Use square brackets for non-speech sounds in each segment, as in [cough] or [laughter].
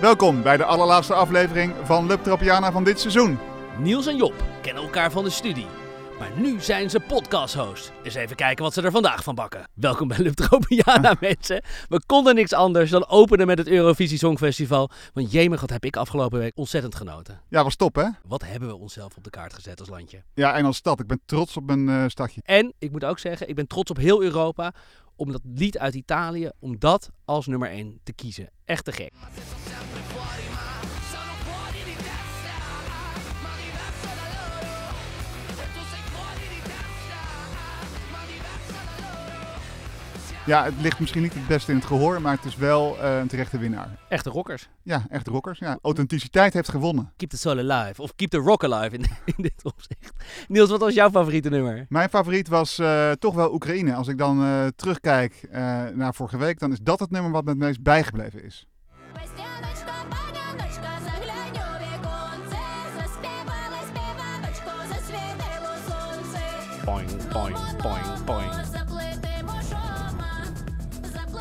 Welkom bij de allerlaatste aflevering van Lub Tropiana van dit seizoen. Niels en Job kennen elkaar van de studie. Maar nu zijn ze podcast-host. Eens even kijken wat ze er vandaag van bakken. Welkom bij Lubtropiana, mensen. We konden niks anders dan openen met het Eurovisie Songfestival. Want jemig, wat heb ik afgelopen week ontzettend genoten. Ja, was top hè? Wat hebben we onszelf op de kaart gezet als landje. Ja, en als stad. Ik ben trots op mijn eh, stadje. En, ik moet ook zeggen, ik ben trots op heel Europa om dat lied uit Italië, om dat als nummer 1 te kiezen. Echt te gek. Ja, het ligt misschien niet het beste in het gehoor, maar het is wel eh, een terechte winnaar. Echte rockers. Ja, echte rockers. Ja. Authenticiteit heeft gewonnen. Keep the soul alive. Of keep the rock alive in, [laughs] in dit opzicht. Niels, wat was jouw favoriete nummer? Mijn favoriet was eh, toch wel Oekraïne. Als ik dan eh, terugkijk naar vorige week, dan is dat het nummer wat me het meest bijgebleven is. Boing.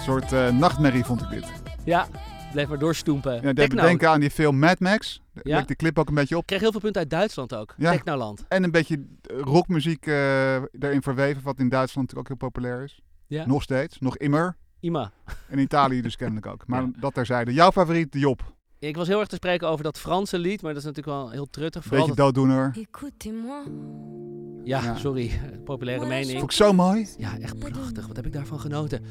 Soort eh, nachtmerrie vond ik dit. Ja, bleef maar doorstoempen. Ja, denken aan die film Mad Max. Daar Ja. leek de clip ook een beetje op. Ik kreeg heel veel punten uit Duitsland ook. Ja. Technoland. En een beetje rockmuziek eh erin verweven, wat in Duitsland natuurlijk ook heel populair is. Ja. Nog steeds, nog immer. Ima. In Italië dus [laughs] kennelijk ook. Maar Ja. dat terzijde. Jouw favoriet, Job. Ik was heel erg te spreken over dat Franse lied, maar dat is natuurlijk wel heel truttig. Vooral Beetje dat- dooddoener. Ja, Ja. sorry. [laughs] Populaire mening. Vond ik zo mooi. Ja, echt prachtig. Wat heb ik daarvan genoten.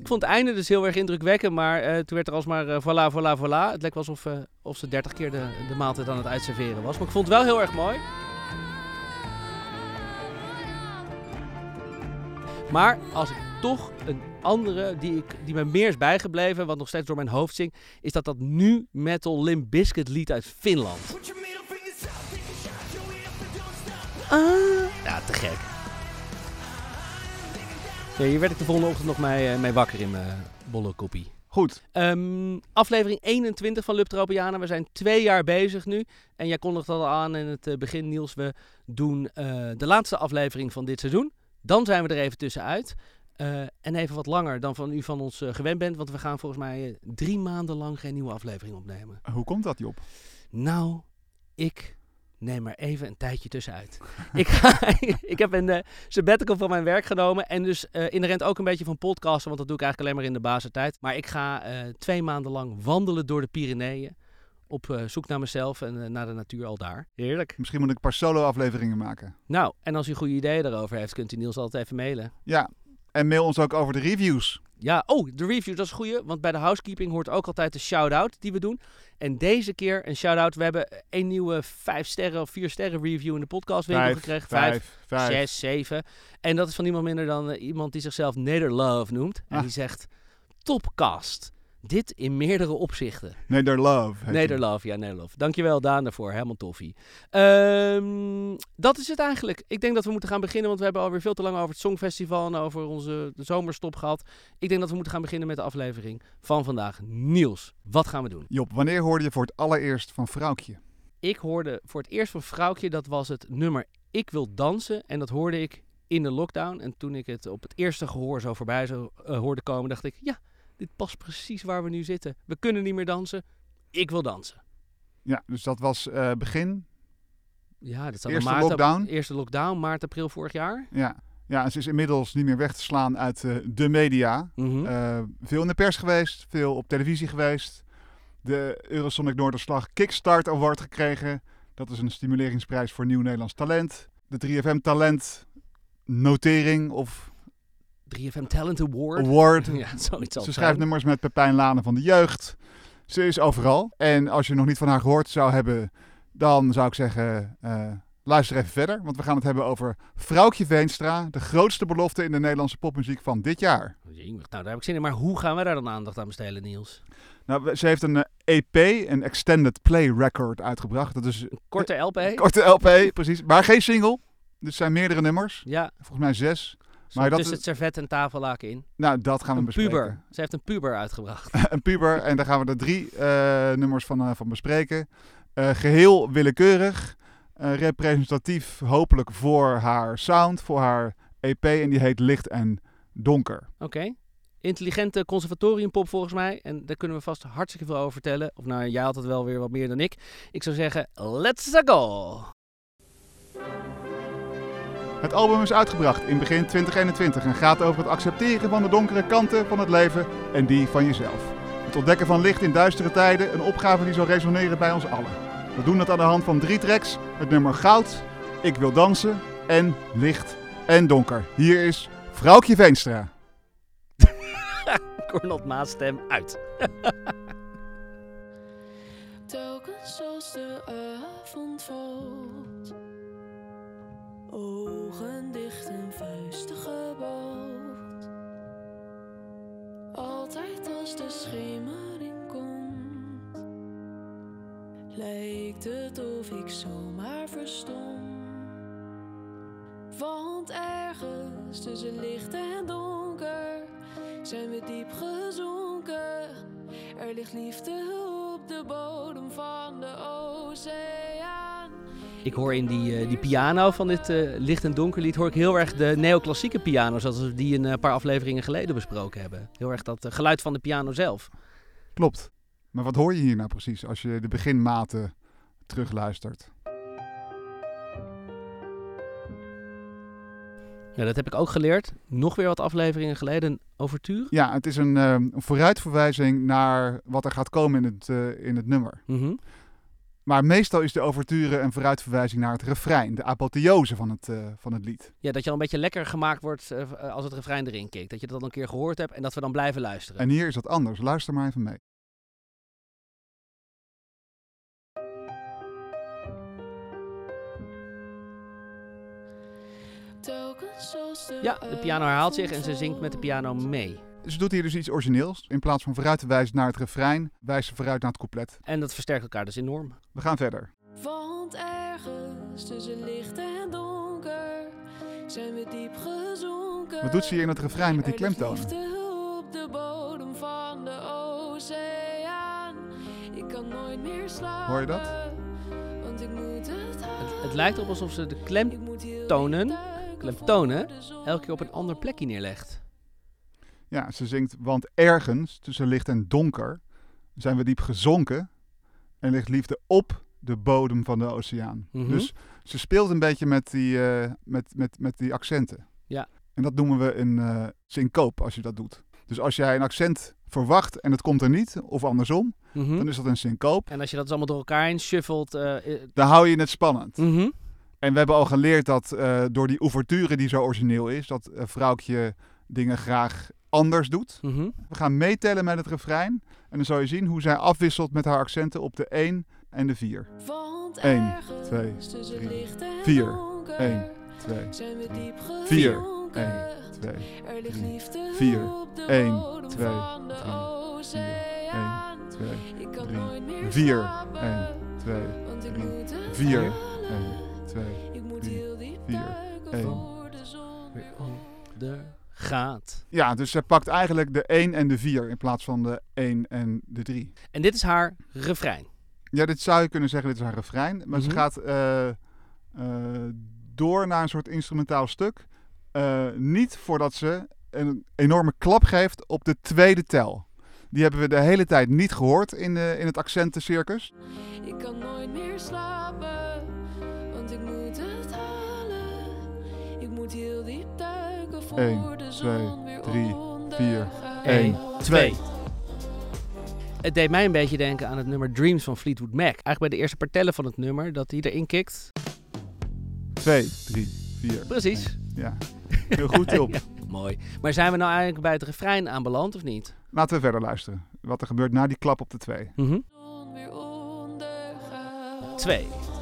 Ik vond het einde dus heel erg indrukwekkend, maar eh, toen werd er alsmaar eh, voilà, voilà, voilà. Het leek wel alsof eh, of ze 30 keer de, de maaltijd aan het uitserveren was. Maar ik vond het wel heel erg mooi. Maar als ik toch een andere die, ik, die me meer is bijgebleven, wat nog steeds door mijn hoofd zingt, is dat dat nu metal Limp Bizkit lied uit Finland. Ah, ja, te gek. Ja, hier werd ik de volgende ochtend nog mee, eh, mee wakker in mijn bolle koppie. Goed. Ehm, aflevering 21 van Lubtropiana. We zijn twee jaar bezig nu. En jij kondigde al aan in het eh, begin, Niels. We doen eh, de laatste aflevering van dit seizoen. Dan zijn we er even tussenuit. Eh, en even wat langer dan van u van ons eh, gewend bent. Want we gaan volgens mij eh, drie maanden lang geen nieuwe aflevering opnemen. Hoe komt dat, Job? Nou, ik neem maar even een tijdje tussenuit. [laughs] ik, ga, [laughs] ik heb een eh, sabbatical van mijn werk genomen. En dus eh inherent ook een beetje van podcasten. Want dat doe ik eigenlijk alleen maar in de basentijd. Maar ik ga eh, twee maanden lang wandelen door de Pyreneeën. Op zoek naar mezelf en naar de natuur al daar. Heerlijk. Misschien moet ik een paar solo-afleveringen maken. Nou, en als u goede ideeën daarover heeft, kunt u Niels altijd even mailen. Ja. En mail ons ook over de reviews. Ja, oh, de review, dat is goeie. Want bij de housekeeping hoort ook altijd de shout-out die we doen. En deze keer een shout-out. We hebben een nieuwe vijf sterren of vier sterren review in de podcastwinkel Vijf, gekregen. vijf, vijf. zes, zeven. En dat is van niemand minder dan eh, iemand die zichzelf Nederlove noemt. En Ah. die zegt, topcast. Dit in meerdere opzichten. Nederlove. heet die. Nederlove, ja, Nederlove. Dankjewel Daan daarvoor, helemaal toffie. Ehm, dat is het eigenlijk. Ik denk dat we moeten gaan beginnen, want we hebben alweer veel te lang over het Songfestival en over onze zomerstop gehad. Ik denk dat we moeten gaan beginnen met de aflevering van vandaag. Niels, wat gaan we doen? Job, wanneer hoorde je voor het allereerst van Vrouwtje? Ik hoorde voor het eerst van Vrouwtje, dat was het nummer Ik wil dansen. En dat hoorde ik in de lockdown. En toen ik het op het eerste gehoor zo voorbij zo, eh, hoorde komen, dacht ik, ja, dit past precies waar we nu zitten. We kunnen niet meer dansen. Ik wil dansen. Ja, dus dat was eh, begin. Ja, dat Eerste maart, lockdown? Eerste lockdown, maart, april vorig jaar. Ja. ja, en ze is inmiddels niet meer weg te slaan uit eh, de media. Mhm. Eh, veel in de pers geweest, veel op televisie geweest. De Eurosonic Noorderslag Kickstart Award gekregen. Dat is een stimuleringsprijs voor nieuw Nederlands talent. De 3FM Talent Notering of 3FM Talent Award. Award. [laughs] Ja, zoiets zal Ze schrijft nummers met Pepijn Lanen van de jeugd. Ze is overal. En als je nog niet van haar gehoord zou hebben, dan zou ik zeggen, eh, luister even verder. Want we gaan het hebben over Vrouwtje Veenstra, de grootste belofte in de Nederlandse popmuziek van dit jaar. Jemig, Nou, daar heb ik zin in. Maar hoe gaan we daar dan aandacht aan besteden, Niels? Nou, ze heeft een eh, EP, een Extended Play Record, uitgebracht. Dat is Een korte LP? een korte LP, precies. Maar geen single. Dus zijn meerdere nummers. Ja, Volgens mij zes. Maar dat tussen is- het servet en tafellaken in. Nou, dat gaan we Een bespreken. puber. Ze heeft een puber uitgebracht. [laughs] een puber. En daar gaan we er drie eh, nummers van, eh, van bespreken. Eh, geheel willekeurig. representatief hopelijk voor haar sound, voor haar EP. En die heet Licht en donker. Oké. Intelligente conservatoriumpop volgens mij. En daar kunnen we vast hartstikke veel over vertellen. Of nou, jij had het wel weer wat meer dan ik. Ik zou zeggen, let's go! Het album is uitgebracht in begin 2021 en gaat over het accepteren van de donkere kanten van het leven en die van jezelf. Het ontdekken van licht in duistere tijden, een opgave die zal resoneren bij ons allen. We doen dat aan de hand van drie tracks: het nummer Goud, Ik wil dansen en Licht en Donker. Hier is Vrouwtje Veenstra. [laughs] Cornel Maas stem uit. [laughs] Telkens als de avond valt, ogen dicht en vuisten gebald. Altijd als de schemering komt, lijkt het of ik zomaar verstom. Want ergens tussen licht en donker zijn we diep gezonken. Er ligt liefde op de bodem van de oceaan. Ik hoor in die, eh, die piano van dit eh, licht en donker lied hoor ik heel erg de neoclassieke piano, zoals we die een eh, paar afleveringen geleden besproken hebben. Heel erg dat geluid van de piano zelf. Klopt. Maar wat hoor je hier nou precies als je de beginmaten terugluistert? Ja, dat heb ik ook geleerd. Nog weer wat afleveringen geleden, een overtuur. Ja, het is een, een vooruitverwijzing naar wat er gaat komen in het, in het nummer. Mhm. Maar meestal is de overture een vooruitverwijzing naar het refrein, de apotheose van het, eh, van het lied. Ja, dat je al een beetje lekker gemaakt wordt eh, als het refrein erin kikt. Dat je dat al een keer gehoord hebt en dat we dan blijven luisteren. En hier is dat anders. Luister maar even mee. Ja, de piano herhaalt zich en ze zingt met de piano mee. Ze doet hier dus iets origineels. In plaats van vooruit te wijzen naar het refrein, wijst ze vooruit naar het couplet. En dat versterkt elkaar dus enorm. We gaan verder. Want ergens tussen licht en donker zijn we diep gezonken. Wat doet ze hier in het refrein met die klemtonen? liefde op de bodem van de oceaan. Ik kan nooit meer slapen. Hoor je dat? Want ik moet het Het, het lijkt erop alsof ze de klemtonen, zon. elke keer op een ander plekje neerlegt. Ja, ze zingt, want ergens tussen licht en donker zijn we diep gezonken en ligt liefde op de bodem van de oceaan. Mhm. Dus ze speelt een beetje met die, eh, met, met, met die accenten. Ja. En dat noemen we een eh syncoop als je dat doet. Dus als jij een accent verwacht en het komt er niet, of andersom, Mhm. dan is dat een syncoop. En als je dat dus allemaal door elkaar heen shuffelt. eh, Dan hou je het spannend. mhm. En we hebben al geleerd dat door die ouverture die zo origineel is, dat uh, vrouwtje dingen graag anders doet. Mm -hmm. We gaan meetellen met het refrein. En dan zal je zien hoe zij afwisselt met haar accenten op de 1 en de 4. 1, 2, 3, 4, 1, 2, 3, 4, 1, 2, 3, 4, 1, 2, 3, 4 1, 2, 3, 4, 1, 2, 3, 4, 1, 2, 3, 4, 1, gaat. Ja, dus zij pakt eigenlijk de 1 en de 4 in plaats van de 1 en de 3. En dit is haar refrein. Ja, dit zou je kunnen zeggen, dit is haar refrein. Maar ze Mhm. gaat eh, eh, door naar een soort instrumentaal stuk. Eh, niet voordat ze een enorme klap geeft op de tweede tel. Die hebben we de hele tijd niet gehoord in, de, in het accentencircus. Ik kan nooit meer slapen, want ik moet het halen. Ik moet heel 1, 2, 3, 4, 1, 2. Het deed mij een beetje denken aan het nummer Dreams van Fleetwood Mac. Eigenlijk bij de eerste partellen van het nummer, dat hij erin kikt. 2, 3, 4. Precies. Ja, heel goed, Job. [laughs] mooi. Maar zijn we nou eigenlijk bij het refrein aanbeland of niet? Laten we verder luisteren. Wat er gebeurt na die klap op de 2. 2. Mhm.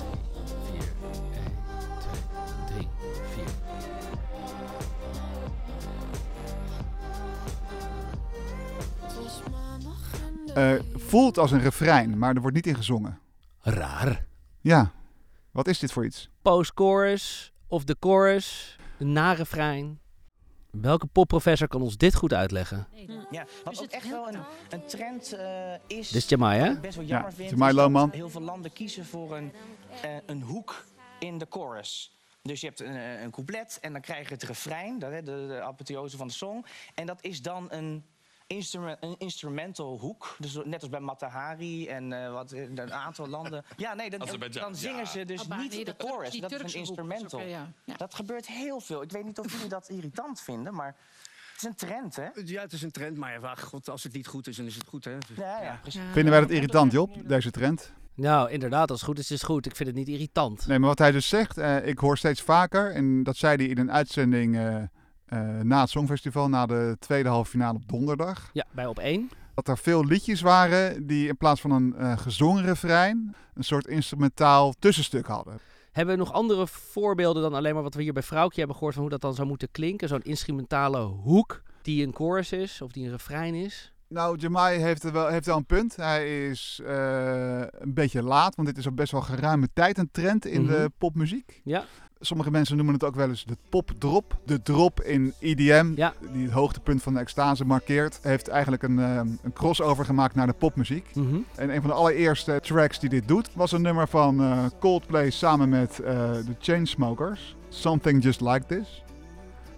De Eh, voelt als een refrein, maar er wordt niet in gezongen. Raar. Ja, wat is dit voor iets? Post-chorus of de chorus, de na-refrein. Welke popprofessor kan ons dit goed uitleggen? Ja, wat ook echt wel een, een trend eh, is. Dit is Jamai, hè? best wel jammer Ja, vind. Jamai Lohman. Heel veel landen kiezen voor een, eh, een hoek in de chorus. Dus je hebt een, een couplet en dan krijg je het refrein, dat, hè, de, de apotheose van de song. En dat is dan een, instrument, een instrumental hoek. Dus net als bij Matahari en eh, wat, een aantal landen. Ja, nee, dan, zingen ja. ze dus niet nee, de chorus. Dat is een instrumental. oké, ja. Ja. Dat gebeurt heel veel. Ik weet niet of jullie dat irritant vinden, maar het is een trend, hè? Ja, het is een trend, maar ja, god, als het niet goed is, dan is het goed, hè. Dus- Ja, ja, precies. Vinden wij dat irritant, Job, deze trend? Nou, inderdaad, als het goed is, is het goed. Ik vind het niet irritant. Nee, maar wat hij dus zegt, eh, ik hoor steeds vaker, en dat zei hij in een uitzending eh, eh, na het Songfestival, na de tweede halve finale op donderdag, Ja, bij op één. dat er veel liedjes waren die in plaats van een eh, gezongen refrein, een soort instrumentaal tussenstuk hadden. Hebben we nog andere voorbeelden dan alleen maar wat we hier bij Vrouwtje hebben gehoord van hoe dat dan zou moeten klinken? Zo'n instrumentale hoek die een chorus is of die een refrein is? Nou, Jamai heeft, wel, heeft wel een punt. Hij is eh, een beetje laat, want dit is al best wel geruime tijd een trend in Mhm. de popmuziek. Ja. Sommige mensen noemen het ook wel eens de popdrop. De drop in EDM, Ja. die het hoogtepunt van de extase markeert, heeft eigenlijk een, eh, een crossover gemaakt naar de popmuziek. Mhm. En een van de allereerste tracks die dit doet, was een nummer van eh, Coldplay samen met eh, de Chainsmokers. Something Just Like This.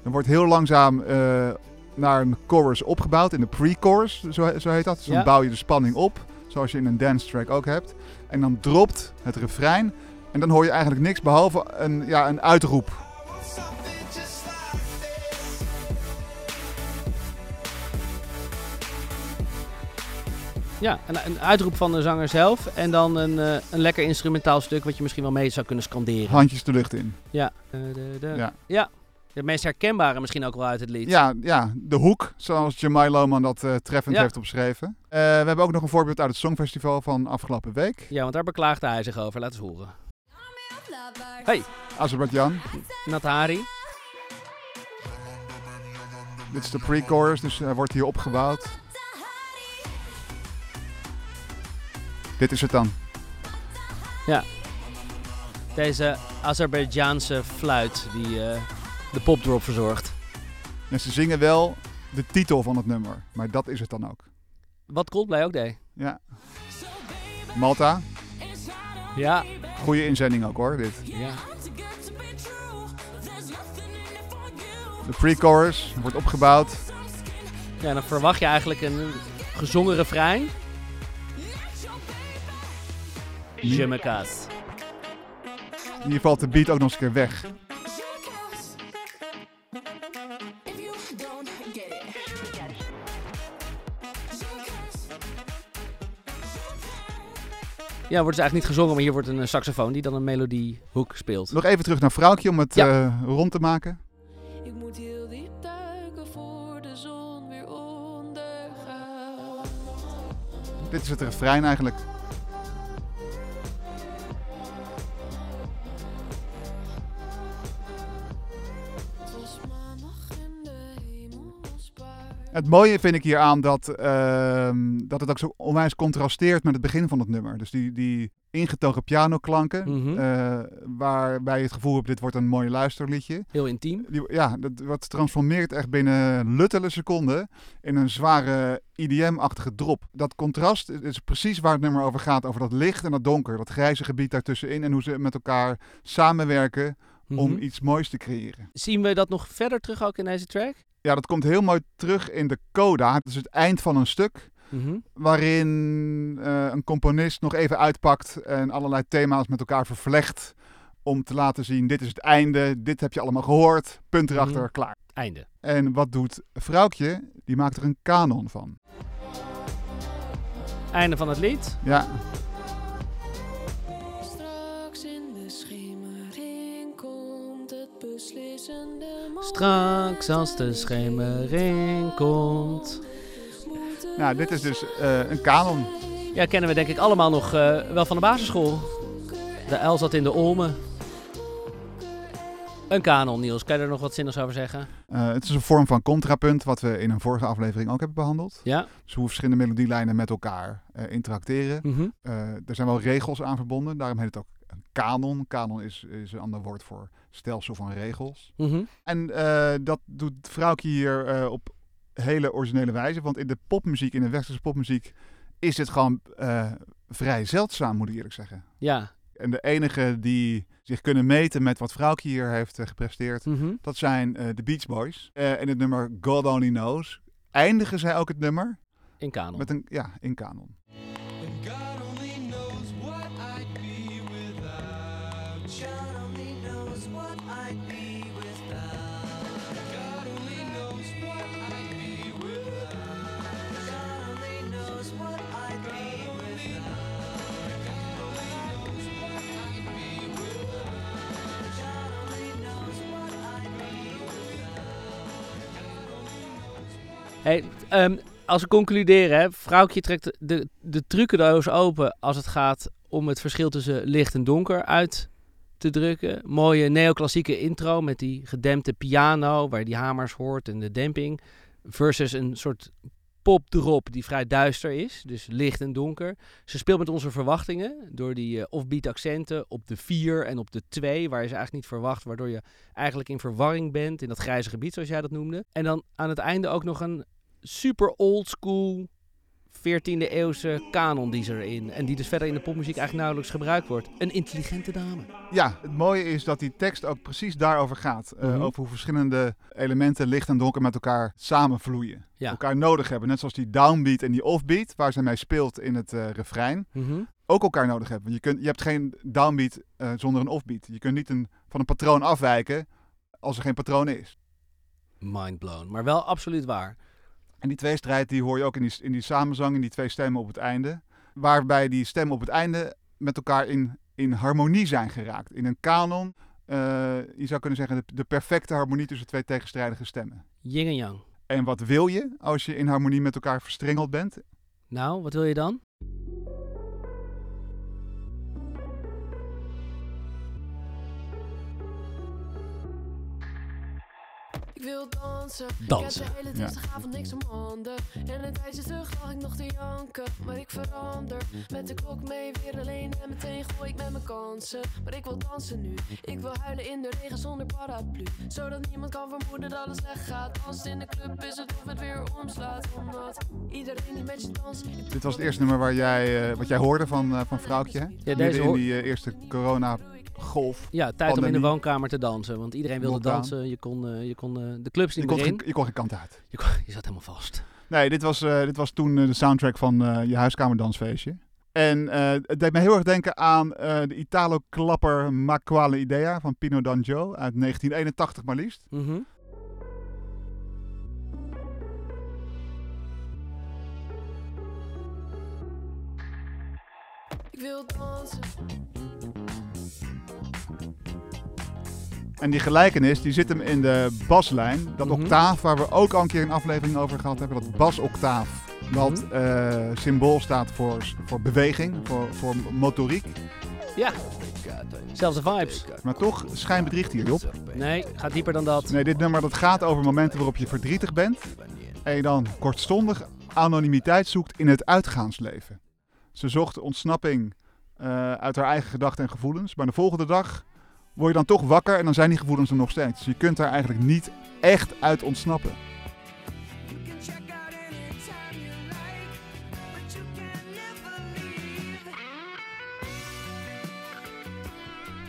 Dan wordt heel langzaam eh, naar een chorus opgebouwd, in de pre-chorus, zo, zo heet dat. Dus dan bouw je de spanning op, zoals je in een dance track ook hebt. En dan dropt het refrein. En dan hoor je eigenlijk niks behalve een, ja, een uitroep. Ja, een, een uitroep van de zanger zelf en dan een, eh, een lekker instrumentaal stuk wat je misschien wel mee zou kunnen scanderen. Handjes de lucht in. Ja. Eh, de, de- Ja. ja. De meest herkenbare misschien ook wel uit het lied. Ja, ja, de hoek, zoals Jamai Lohman dat eh, treffend Ja. heeft opgeschreven. Eh, we hebben ook nog een voorbeeld uit het Songfestival van afgelopen week. Ja, want daar beklaagde hij zich over. Laat eens horen. Hey, Azerbeidzjan. Natari. Dit is de pre-chorus, dus hij wordt hier opgebouwd. Dit is het dan. Deze Azerbeidzjaanse fluit die eh, de popdrop verzorgt. En ze zingen wel de titel van het nummer, maar dat is het dan ook. Wat Coldplay ook deed. Ja. Malta, Ja. goede inzending ook hoor, dit. ja. De pre-chorus wordt opgebouwd. Ja, dan verwacht je eigenlijk een gezongen refrein. Je me casse. Hier valt de beat ook nog eens een keer weg. Ja, wordt dus eigenlijk niet gezongen, maar hier wordt een eh, saxofoon die dan een melodiehoek speelt. Nog even terug naar Vrouwtje om het Ja. eh, rond te maken. Ik moet heel diep duiken voor de zon weer ondergaat. Dit is het refrein eigenlijk. Het mooie vind ik hier aan dat, ehm, dat het ook zo onwijs contrasteert met het begin van het nummer. Dus die, die ingetogen pianoklanken, Mhm. eh, waarbij je het gevoel hebt, dit wordt een mooi luisterliedje. Heel intiem. Die, ja, dat wordt transformeert echt binnen luttele seconden in een zware IDM-achtige drop. Dat contrast is precies waar het nummer over gaat, over dat licht en dat donker, dat grijze gebied daartussenin en hoe ze met elkaar samenwerken om Mhm. iets moois te creëren. Zien we dat nog verder terug ook in deze track? Ja, dat komt heel mooi terug in de coda. Het is het eind van een stuk. Mhm. waarin eh, een componist nog even uitpakt en allerlei thema's met elkaar vervlecht om te laten zien, dit is het einde, dit heb je allemaal gehoord, punt erachter, Mhm. klaar. Einde. En wat doet Vrouwtje? Die maakt er een kanon van. Einde van het lied. Ja, Straks als de schemering komt. nou, dit is dus eh, een kanon. Ja, kennen we denk ik allemaal nog eh, wel van de basisschool. De L zat in de Olmen. Een kanon, Niels. Kan je er nog wat zinnigs over zeggen? Eh, het is een vorm van contrapunt, wat we in een vorige aflevering ook hebben behandeld. Ja? Dus hoe verschillende melodielijnen met elkaar interacteren. Eh, er zijn wel regels aan verbonden, daarom heet het ook kanon. Kanon is, is een ander woord voor stelsel van regels. Mhm. En eh, dat doet Vrouwtje hier eh, op hele originele wijze. Want in de popmuziek, in de westerse popmuziek, is dit gewoon eh, vrij zeldzaam, moet ik eerlijk zeggen. Ja. En de enige die zich kunnen meten met wat Vrouwtje hier heeft gepresteerd, Mhm. dat zijn de Beach Boys. En het nummer God Only Knows eindigen zij ook het nummer In kanon. met een, ja, in kanon. Hey, ehm, als we concluderen, hè, vrouwtje trekt de, de trucendoos open als het gaat om het verschil tussen licht en donker uit te drukken. Mooie neoclassieke intro met die gedempte piano waar je die hamers hoort en de demping. Versus een soort popdrop die vrij duister is, dus licht en donker. Ze speelt met onze verwachtingen door die eh, offbeat accenten op de 4 en op de 2, waar je ze eigenlijk niet verwacht, waardoor je eigenlijk in verwarring bent in dat grijze gebied zoals jij dat noemde. En dan aan het einde ook nog een super old school 14e eeuwse kanon die ze erin. En die dus verder in de popmuziek eigenlijk nauwelijks gebruikt wordt. Een intelligente dame. Ja, het mooie is dat die tekst ook precies daarover gaat. Mhm. Over hoe verschillende elementen, licht en donker, met elkaar samenvloeien. Ja. Elkaar nodig hebben. Net zoals die downbeat en die offbeat, waar ze mee speelt in het eh refrein. Ook elkaar nodig hebben. Je, kunt, je hebt geen downbeat eh, zonder een offbeat. Je kunt niet een, van een patroon afwijken als er geen patroon is. Mind blown. Maar wel absoluut waar. En die tweestrijd die hoor je ook in die, in die samenzang, in die twee stemmen op het einde. Waarbij die stemmen op het einde met elkaar in, in harmonie zijn geraakt. In een kanon, eh, je zou kunnen zeggen, de, de perfecte harmonie tussen twee tegenstrijdige stemmen. Yin en yang. En wat wil je als je in harmonie met elkaar verstrengeld bent? Nou, wat wil je dan? Wil dansen. Dansen. Ik heb de hele dinsdagavond niks om handen. En een tijdje terug lag ik nog te janken. Maar ik verander. Met de klok mee weer alleen. En meteen gooi ik met mijn kansen. Maar ik wil dansen nu. Ik wil huilen in de regen zonder paraplu. Zodat niemand kan vermoeden dat het slecht gaat. Dansen in de club is het of het weer omslaat. Omdat iedereen die met je danst. Dit was het eerste nummer waar jij, eh, wat jij hoorde van, eh, van Vrouwtje. Hè? Ja, deze in die eh, eerste corona-golf. Ja, tijd om in de woonkamer te dansen. Want iedereen wilde Lockdown. dansen. Je kon, eh, je kon eh, de clubs Je niet kon, meer in. geen, je kon geen kant uit. Je, kon- je zat helemaal vast. Nee, dit was, eh, dit was toen de soundtrack van eh, je huiskamerdansfeestje. En eh, het deed me heel erg denken aan eh, de Italo-klapper Ma Quale Idea van Pino D'Angio uit 1981 maar liefst. Mhm. Ik wil dansen. En die gelijkenis die zit hem in de baslijn. Dat Mhm. octaaf waar we ook al een keer een aflevering over gehad hebben. Dat basoctaaf. Dat Mhm. eh, symbool staat voor, voor beweging, voor, voor motoriek. Ja. Zelfde vibes. Maar toch schijnbedriegt hier, Job. Nee, gaat dieper dan dat. Nee, dit nummer dat gaat over momenten waarop je verdrietig bent. En je dan kortstondig anonimiteit zoekt in het uitgaansleven. Ze zocht ontsnapping eh, uit haar eigen gedachten en gevoelens. Maar de volgende dag word je dan toch wakker en dan zijn die gevoelens er nog steeds. Dus je kunt daar eigenlijk niet echt uit ontsnappen.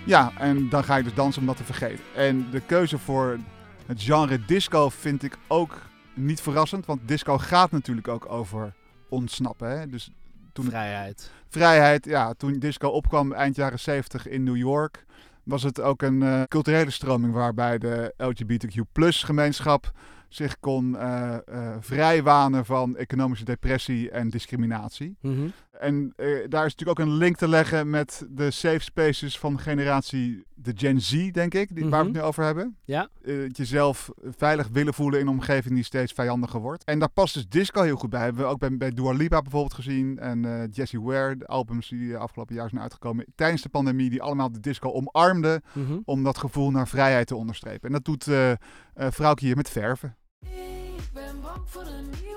Ja, en dan ga je dus dansen om dat te vergeten. En de keuze voor het genre disco vind ik ook niet verrassend. Want disco gaat natuurlijk ook over ontsnappen. Hè? Dus toen het Vrijheid. vrijheid, ja, toen disco opkwam eind jaren 70 in New York, was het ook een eh, culturele stroming waarbij de LGBTQ gemeenschap zich kon eh eh, vrijwanen van economische depressie en discriminatie. Mhm. En eh, daar is natuurlijk ook een link te leggen met de safe spaces van generatie de Gen Z, denk ik, die, waar we het Mhm. nu over hebben. Ja. Eh, het jezelf veilig willen voelen in een omgeving die steeds vijandiger wordt. En daar past dus disco heel goed bij. Hebben we ook bij, bij Dua Lipa bijvoorbeeld gezien. En eh Jessie Ware, de albums die eh, afgelopen jaar zijn uitgekomen tijdens de pandemie, die allemaal de disco omarmden Mhm. om dat gevoel naar vrijheid te onderstrepen. En dat doet eh eh Vrouwtje hier met verven. Ik ben bang voor een nieuwe dag.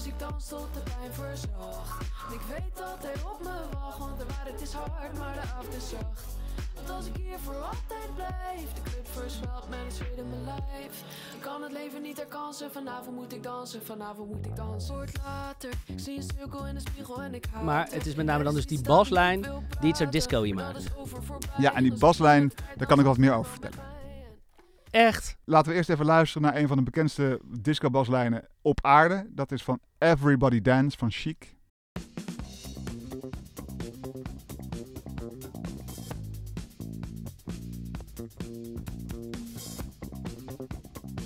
Dus ik dans tot de pijn verzacht. En ik weet dat hij op me wacht, want de waarheid is hard, maar de avond is zacht. Want als ik hier voor altijd blijf, de club versmelt een zweet in mijn lijf. Ik kan het leven niet herkansen, vanavond moet ik dansen, vanavond moet ik dansen. Wordt later, ik zie een cirkel in de spiegel en ik hou Maar het is met name dan dus die baslijn die het zo disco-y maakt. Ja, en die baslijn, daar kan ik wat meer over vertellen. Echt? Laten we eerst even luisteren naar een van de bekendste disco-baslijnen op aarde. Dat is van Everybody Dance van Chic.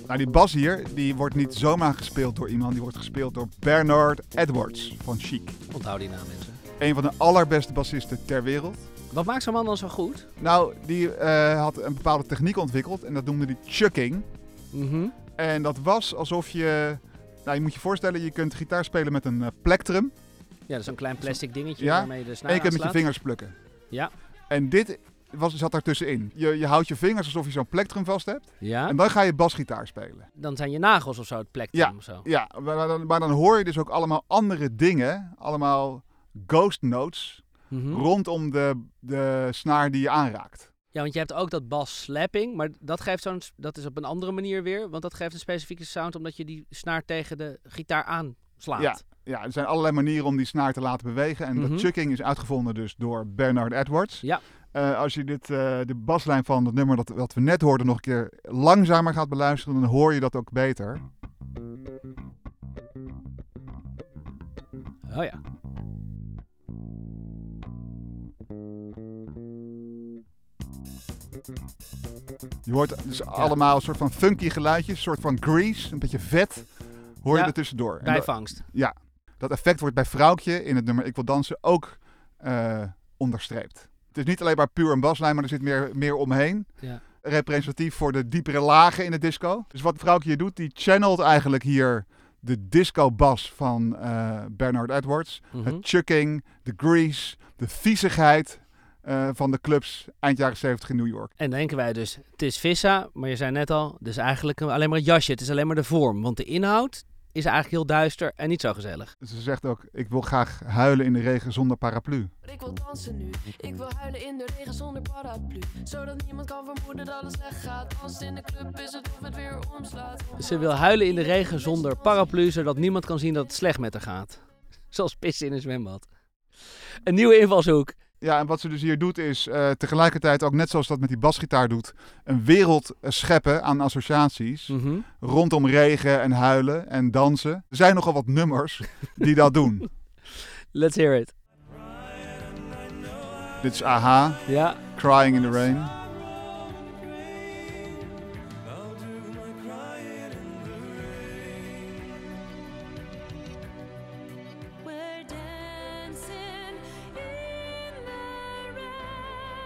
Nou, die bas hier, die wordt niet zomaar gespeeld door iemand. Die wordt gespeeld door Bernard Edwards van Chic. Onthoud die naam mensen. Een van de allerbeste bassisten ter wereld. Wat maakt zo'n man dan zo goed? Nou, die eh, had een bepaalde techniek ontwikkeld en dat noemde hij chucking. Mhm. En dat was alsof je... Nou, je moet je voorstellen, je kunt gitaar spelen met een eh, plektrum. Ja, dat is zo'n klein plastic dingetje Ja, waarmee je de snaar En je kunt met je vingers plukken. Ja. En dit was, zat daartussenin. Je, je houdt je vingers alsof je zo'n plektrum vast hebt. Ja? En dan ga je basgitaar spelen. Dan zijn je nagels of zo het plek Ja. of zo. Ja, maar dan, maar dan hoor je dus ook allemaal andere dingen. Allemaal ghost notes Mhm. rondom de, de snaar die je aanraakt. Ja, want je hebt ook dat bas slapping, maar dat geeft zo'n, dat is op een andere manier weer, want dat geeft een specifieke sound omdat je die snaar tegen de gitaar aanslaat. Ja. Ja, er zijn allerlei manieren om die snaar te laten bewegen. En Mhm. dat chucking is uitgevonden dus door Bernard Edwards. Ja. Eh, als je dit, eh, de baslijn van het nummer dat, wat we net hoorden nog een keer langzamer gaat beluisteren, dan hoor je dat ook beter. Oh ja. Je hoort dus allemaal een soort van funky geluidjes, een soort van grease, een beetje vet, hoor je Ja, er tussendoor. En dat, Bijvangst. dat effect wordt bij Vrouwtje in het nummer Ik wil dansen ook eh, onderstreept. Het is niet alleen maar puur een baslijn, maar er zit meer, meer omheen. Ja. representatief voor de diepere lagen in de disco. Dus wat Vrouwtje hier doet, die channelt eigenlijk hier de disco-bas van eh, Bernard Edwards. Mhm. Het chucking, de grease, de viezigheid eh, van de clubs eind jaren 70 in New York. En denken wij dus, het is vissa, maar je zei net al, het is eigenlijk een- alleen maar een jasje, het is alleen maar de vorm. Want de inhoud is eigenlijk heel duister en niet zo gezellig. Ze zegt ook, ik wil graag huilen in de regen zonder paraplu. Ik wil dansen nu. Ik wil huilen in de regen zonder paraplu. Zodat niemand kan vermoeden dat het slecht gaat. Als het in de club is het of het weer omslaat. Ze wil huilen in de regen zonder paraplu, zodat niemand kan zien dat het slecht met haar gaat. Zoals pissen in een zwembad. Een nieuwe invalshoek. Ja, en wat ze dus hier doet is eh, tegelijkertijd ook net zoals dat met die basgitaar doet, een wereld eh, scheppen aan associaties Mhm. rondom regen en huilen en dansen. Er zijn nogal wat nummers die dat doen. [laughs] Let's hear it. Dit is Aha, Ja, Crying in the Rain.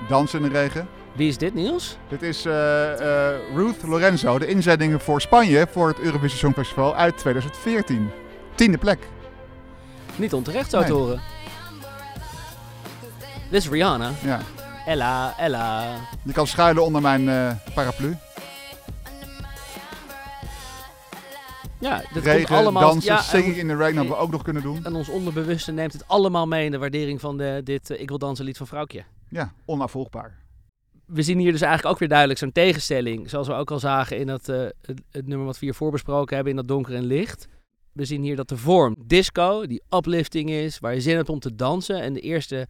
Dansen in de regen. wie is dit Niels? Dit is eh, eh, Ruth Lorenzo, de inzendingen voor Spanje voor het Eurovisie Songfestival uit 2014. Tiende plek. Niet onterecht zo te Nee. horen. Dit is Rihanna. Ja. Ella, Ella. Je kan schuilen onder mijn eh, paraplu. Ja, dit komt Regen, allemaal... dansen, ja, in the rain hadden we ook nog kunnen doen. en ons onderbewuste neemt het allemaal mee in de waardering van de, dit Ik wil dansen lied van Vrouwtje. Ja, onafvolgbaar. we zien hier dus eigenlijk ook weer duidelijk zo'n tegenstelling. Zoals we ook al zagen in dat, eh, het, het nummer wat we hier voorbesproken hebben, in dat donker en licht. We zien hier dat de vorm disco, die uplifting is, waar je zin hebt om te dansen. En de eerste,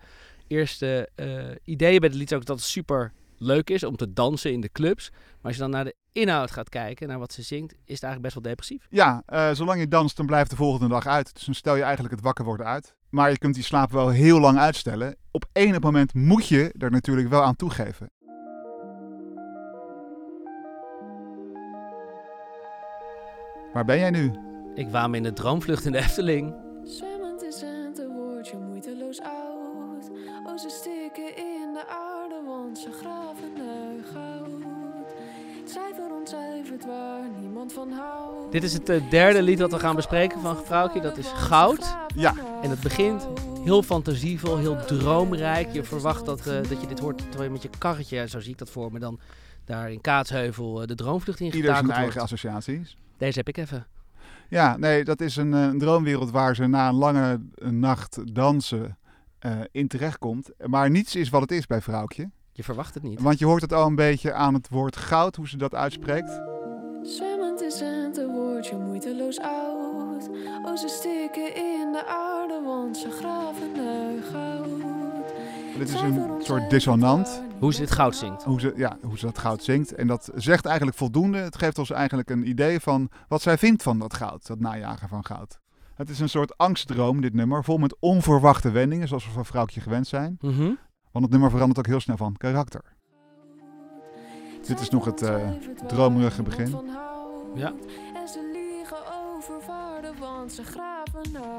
eerste eh idee bij het lied is ook dat het super leuk is om te dansen in de clubs. Maar als je dan naar de inhoud gaat kijken, naar wat ze zingt, is het eigenlijk best wel depressief. Ja, eh, zolang je danst, dan blijft de volgende dag uit. Dus dan stel je eigenlijk het wakker worden uit. Maar je kunt die slaap wel heel lang uitstellen. Op enig moment moet je er natuurlijk wel aan toegeven. Waar ben jij nu? Ik waam in de droomvlucht in de Efteling. Zwemmend is het een woordje moeiteloos oud. Oh, ze stikken in de aarde, want ze graven naar goud. Cijfer ontcijferd waar niemand van houdt. Dit is het eh, derde lied dat we gaan bespreken van Vrouwtje. Dat is Goud. Ja. En het begint heel fantasievol, heel droomrijk. Je verwacht dat, eh, dat je dit hoort terwijl je met je karretje, zo zie ik dat voor me, dan daar in Kaatsheuvel eh, de droomvlucht in Ieder zijn eigen associaties. Deze heb ik even. Ja, nee, dat is een, eh, een droomwereld waar ze na een lange nacht dansen eh, in terechtkomt. Maar niets is wat het is bij vrouwtje. Je verwacht het niet. Want je hoort het al een beetje aan het woord goud, hoe ze dat uitspreekt. Zwemmend is het een woordje moeiteloos oud. Oh, ze stikken in de aarde, want ze graven naar goud. Dit is een soort dissonant. Hoe ze dit goud zingt. Hoe ze, ja, hoe ze dat goud zingt. En dat zegt eigenlijk voldoende. Het geeft ons eigenlijk een idee van wat zij vindt van dat goud, dat najagen van goud. Het is een soort angstdroom, dit nummer, vol met onverwachte wendingen, zoals we van Vrouwtje gewend zijn. Mhm. Want het nummer verandert ook heel snel van karakter. Dit is nog het eh, dromerige begin. Ja.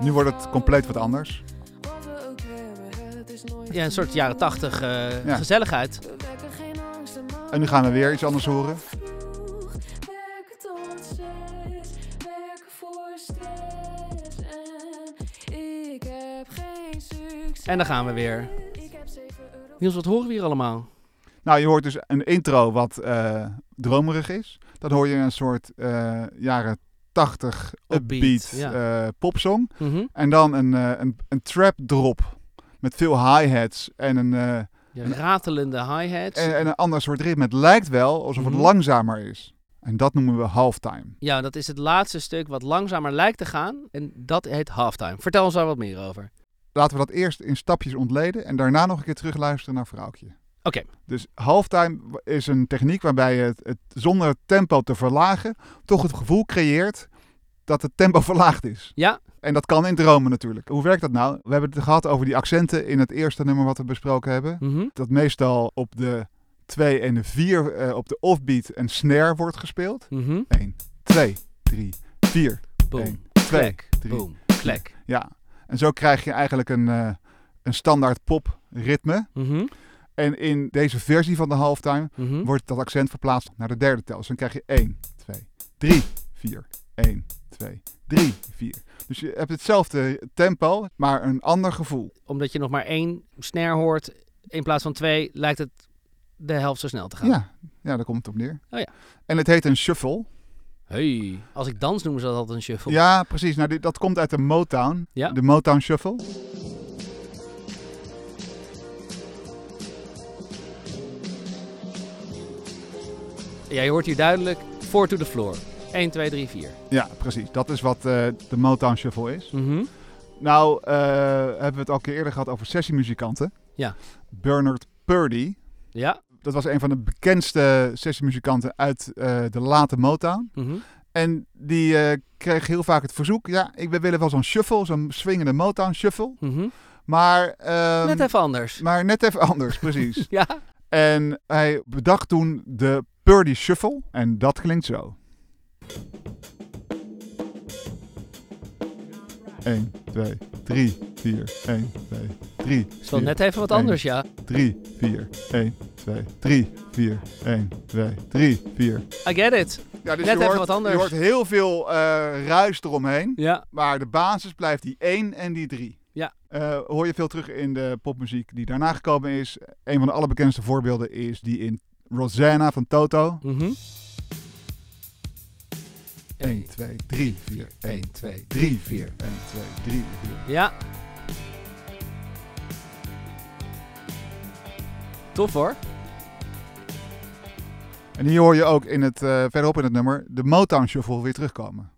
Nu wordt het compleet wat anders. Wat we ook hebben, het is nooit Ja, een soort jaren tachtig eh, Ja. gezelligheid. En nu gaan we weer iets anders horen. En dan gaan we weer. Ik heb 7 euro. Niels, wat horen we hier allemaal? Nou, je hoort dus een intro wat eh, dromerig is. Dan hoor je een soort eh, jaren 80 Upbeat, ja. eh, popsong. Mhm. En dan een, eh, een, een trap drop met veel hi-hats en een, eh, Ja, ratelende hi-hats. en, en een ander soort ritme. Het lijkt wel alsof het Mhm. langzamer is. En dat noemen we halftime. Ja, dat is het laatste stuk wat langzamer lijkt te gaan. En dat heet halftime. Vertel ons daar wat meer over. Laten we dat eerst in stapjes ontleden en daarna nog een keer terugluisteren naar Vrouwtje. Oké. Dus halftime is een techniek waarbij je het, het zonder het tempo te verlagen toch het gevoel creëert dat het tempo [laughs] verlaagd is. Ja, En dat kan in dromen natuurlijk. Hoe werkt dat nou? We hebben het gehad over die accenten in het eerste nummer wat we besproken hebben. mhm. Dat meestal op de 2 en de 4 eh, op de offbeat en snare wordt gespeeld. Mhm. 1, 2, 3, 4, Boom, 1, 2, klek, 3. boom, klek. Ja, en zo krijg je eigenlijk een, eh, een standaard popritme. Mhm. En in deze versie van de halftime Mhm. wordt dat accent verplaatst naar de derde tel. Dus dan krijg je 1, 2, 3, 4, 1, 2, 3, 4. Dus je hebt hetzelfde tempo, maar een ander gevoel. Omdat je nog maar één snare hoort in plaats van twee, lijkt het de helft zo snel te gaan. Ja, ja, daar komt het op neer. Oh ja. En het heet een shuffle. Hey. Als ik dans noemen ze dat altijd een shuffle. Ja, precies. Nou, dit, dat komt uit de Motown. Ja. De Motown Shuffle. Ja, je hoort hier duidelijk 4 to the floor. 1, 2, 3, 4. Ja, precies. Dat is wat eh, de Motown Shuffle is. Mhm. Nou, eh, hebben we het al een keer eerder gehad over sessiemuzikanten. Ja. Bernard Purdy. Ja. Dat was een van de bekendste sessiemuzikanten uit eh, de late Motown. Mhm. En die kreeg heel vaak het verzoek. Ja, ik wil willen wel zo'n shuffle, zo'n swingende Motown shuffle. Mhm. Maar, ehm, Net even anders. maar net even anders, precies. [laughs] Ja. en hij bedacht toen de Purdy Shuffle. En dat klinkt zo. 1, 2, 3, 4, 1, 2, 3, Is wel net even wat anders, ja. 3, 4, 1, 2, 3, 4, 1, 2, 3, 4. I get it. Ja, dus Net je even hoort, wat anders. Je hoort heel veel eh, ruis eromheen. Ja. Maar de basis blijft die 1 en die 3. Ja. Eh, hoor je veel terug in de popmuziek die daarna gekomen is. Een van de allerbekendste voorbeelden is die in Rosanna van Toto. Mhm. 1, 2, 3, 4, 1, 2, 3, 4, 1, 2, 3, 4. Ja. Tof hoor. En hier hoor je ook in het, eh, verderop in het nummer de Motown Shuffle weer terugkomen.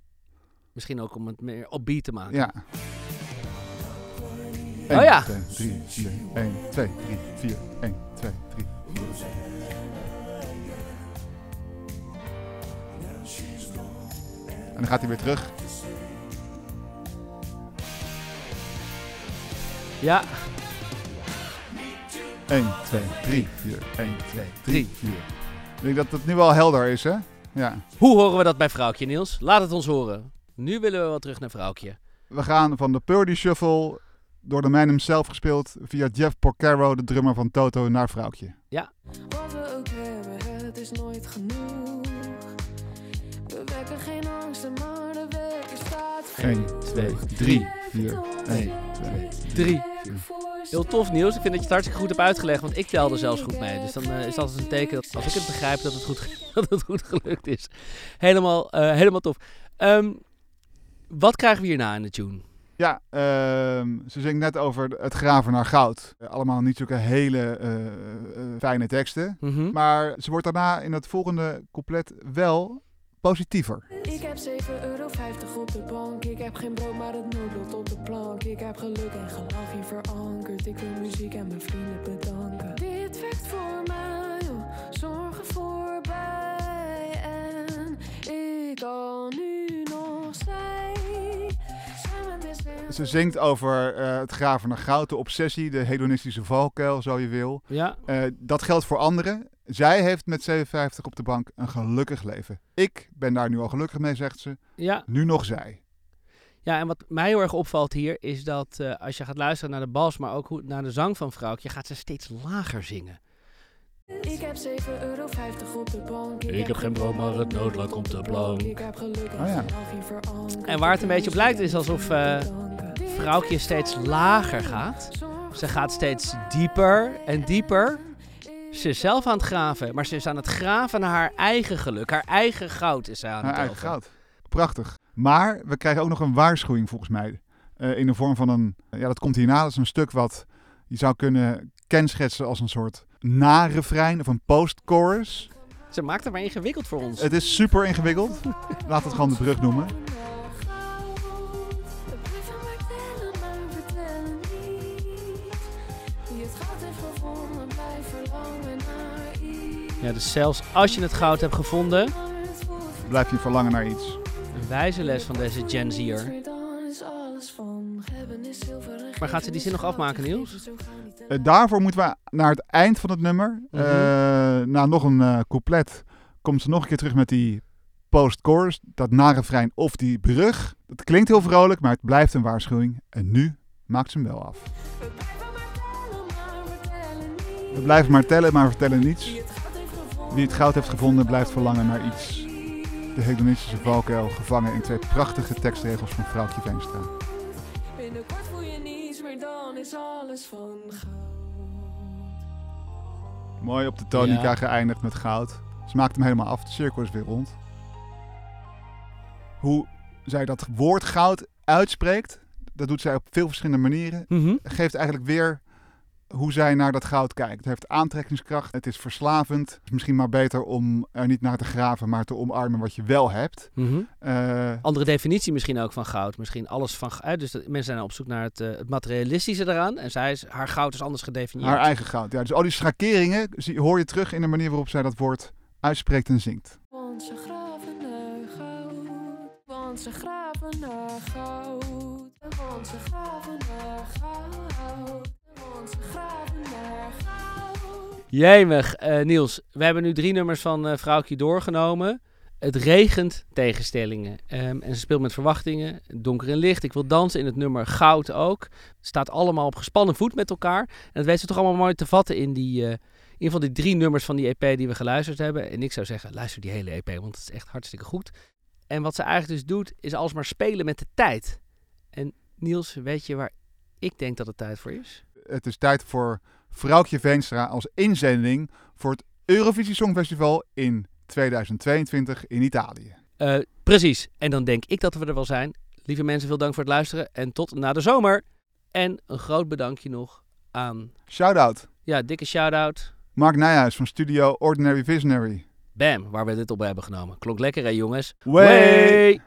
Misschien ook om het meer upbeat te maken. Ja. Oh ja. 2, 3, 4, 1, 2, 3, 4, 1, 2, 3. En dan gaat hij weer terug. Ja. 1, 2, 3, 4, 1, 2, 3, 4. Ik denk dat het nu wel helder is, hè? Ja. Hoe horen we dat bij vrouwtje Niels? Laat het ons horen. Nu willen we wel terug naar vrouwtje. We gaan van de Purdy Shuffle door de man hemzelf gespeeld via Jeff Porcaro, de drummer van Toto, naar Vrouwtje. Wat we ook hebben, het is nooit genoeg. We wekken geen angsten, maar de wekker staat 1, 2, 3, 4, 1, 2, 3. Heel tof Niels. Ik vind dat je het hartstikke goed hebt uitgelegd, want ik telde zelfs goed mee. Dus dan eh, is dat een teken dat als ik het begrijp dat het goed, [laughs] dat het goed gelukt is. Helemaal, eh, helemaal tof. Ehm, Wat krijgen we hierna in de tune? Ja, ehm, ze zingt net over het graven naar goud. Allemaal niet zulke hele eh, eh, fijne teksten. Mhm. Maar ze wordt daarna in het volgende couplet wel positiever. Ik heb 7,50 euro op de bank. Ik heb geen brood, maar het noodlot op de plank. Ik heb geluk en gelach hier verankerd. Ik wil muziek en mijn vrienden bedanken. Dit werkt voor mij, oh, zorgen voorbij. En ik kan nu nog zijn. Ze zingt over eh, het graven naar goud, de obsessie, de hedonistische valkuil, zo je wil. Ja, Eh, dat geldt voor anderen. Zij heeft met 57 op de bank een gelukkig leven. Ik ben daar nu al gelukkig mee, zegt ze. ja. Nu nog zij. Ja, en wat mij heel erg opvalt hier is dat eh, als je gaat luisteren naar de bas, maar ook hoe, naar de zang van Vrouwtje, gaat ze steeds lager zingen. Ik heb 7,50 euro op de bank. Ik heb geen brood, maar het noodlot komt de plank. Ik heb geluk en Oh ja. En waar het een beetje op lijkt is alsof eh, Vrouwtje steeds lager gaat. Ze gaat steeds dieper en dieper. Ze is zelf aan het graven, maar ze is aan het graven naar haar eigen geluk. Haar eigen goud is ze aan Haar het eigen delven. goud. Prachtig. Maar we krijgen ook nog een waarschuwing volgens mij. Eh, in de vorm van een, ja dat komt hierna, dat is een stuk wat je zou kunnen kenschetsen als een soort na-refrein of een post-chorus. Ze maakt het maar ingewikkeld voor ons. Het is super ingewikkeld. Laat het gewoon de brug noemen. Ja, dus zelfs als je het goud hebt gevonden, Blijf je verlangen naar iets. een wijze les van deze Gen Z'er. Maar gaat ze die zin nog afmaken, Niels? Eh, daarvoor moeten we naar het eind van het nummer. Eh, na nog een eh, couplet komt ze nog een keer terug met die post-chorus. Dat na-refrein of die brug. Dat klinkt heel vrolijk, maar het blijft een waarschuwing. En nu maakt ze hem wel af. We blijven maar tellen, maar vertellen niets. Wie het goud heeft gevonden, blijft verlangen naar iets. De hedonistische valkuil, gevangen in twee prachtige tekstregels van Vrouwtje Veenstra. Binnenkort voel je niets meer, dan is alles van goud. Mooi op de tonica Ja. geëindigd met goud. Ze maakt hem helemaal af. De cirkel is weer rond. Hoe zij dat woord goud uitspreekt, dat doet zij op veel verschillende manieren. Mhm. Geeft eigenlijk weer hoe zij naar dat goud kijkt. Het heeft aantrekkingskracht, het is verslavend. Het is misschien maar beter om er niet naar te graven, maar te omarmen wat je wel hebt. Mhm. Eh, Andere definitie misschien ook van goud. Misschien alles van goud. Dus dat, mensen zijn op zoek naar het, eh, het materialistische eraan. En zij is, haar goud is anders gedefinieerd. haar eigen goud. Ja, dus al die schakeringen zie, hoor je terug in de manier waarop zij dat woord uitspreekt en zingt. Want ze graven naar goud. Want ze graven naar goud. Want ze graven naar goud. Jemig, eh, Niels. We hebben nu drie nummers van Vrouwtje doorgenomen. Het regent tegenstellingen. Ehm, en ze speelt met verwachtingen. Donker en licht. Ik wil dansen in het nummer Goud ook. Staat allemaal op gespannen voet met elkaar. En dat weet ze toch allemaal mooi te vatten in die... eh, in die drie nummers van die EP die we geluisterd hebben. En ik zou zeggen, luister die hele EP, want het is echt hartstikke goed. En wat ze eigenlijk dus doet, is alsmaar spelen met de tijd. En Niels, weet je waar ik denk dat het tijd voor is? Het is tijd voor Vrouwtje Veenstra als inzending voor het Eurovisie Songfestival in 2022 in Italië. Eh, precies. En dan denk ik dat we er wel zijn. Lieve mensen, veel dank voor het luisteren. En tot na de zomer. En een groot bedankje nog aan, Shout-out ja, dikke shout-out. Mark Nijhuis van studio Ordinary Visionary. Bam, waar we dit op hebben genomen. Klonk lekker hè jongens. Way! Way!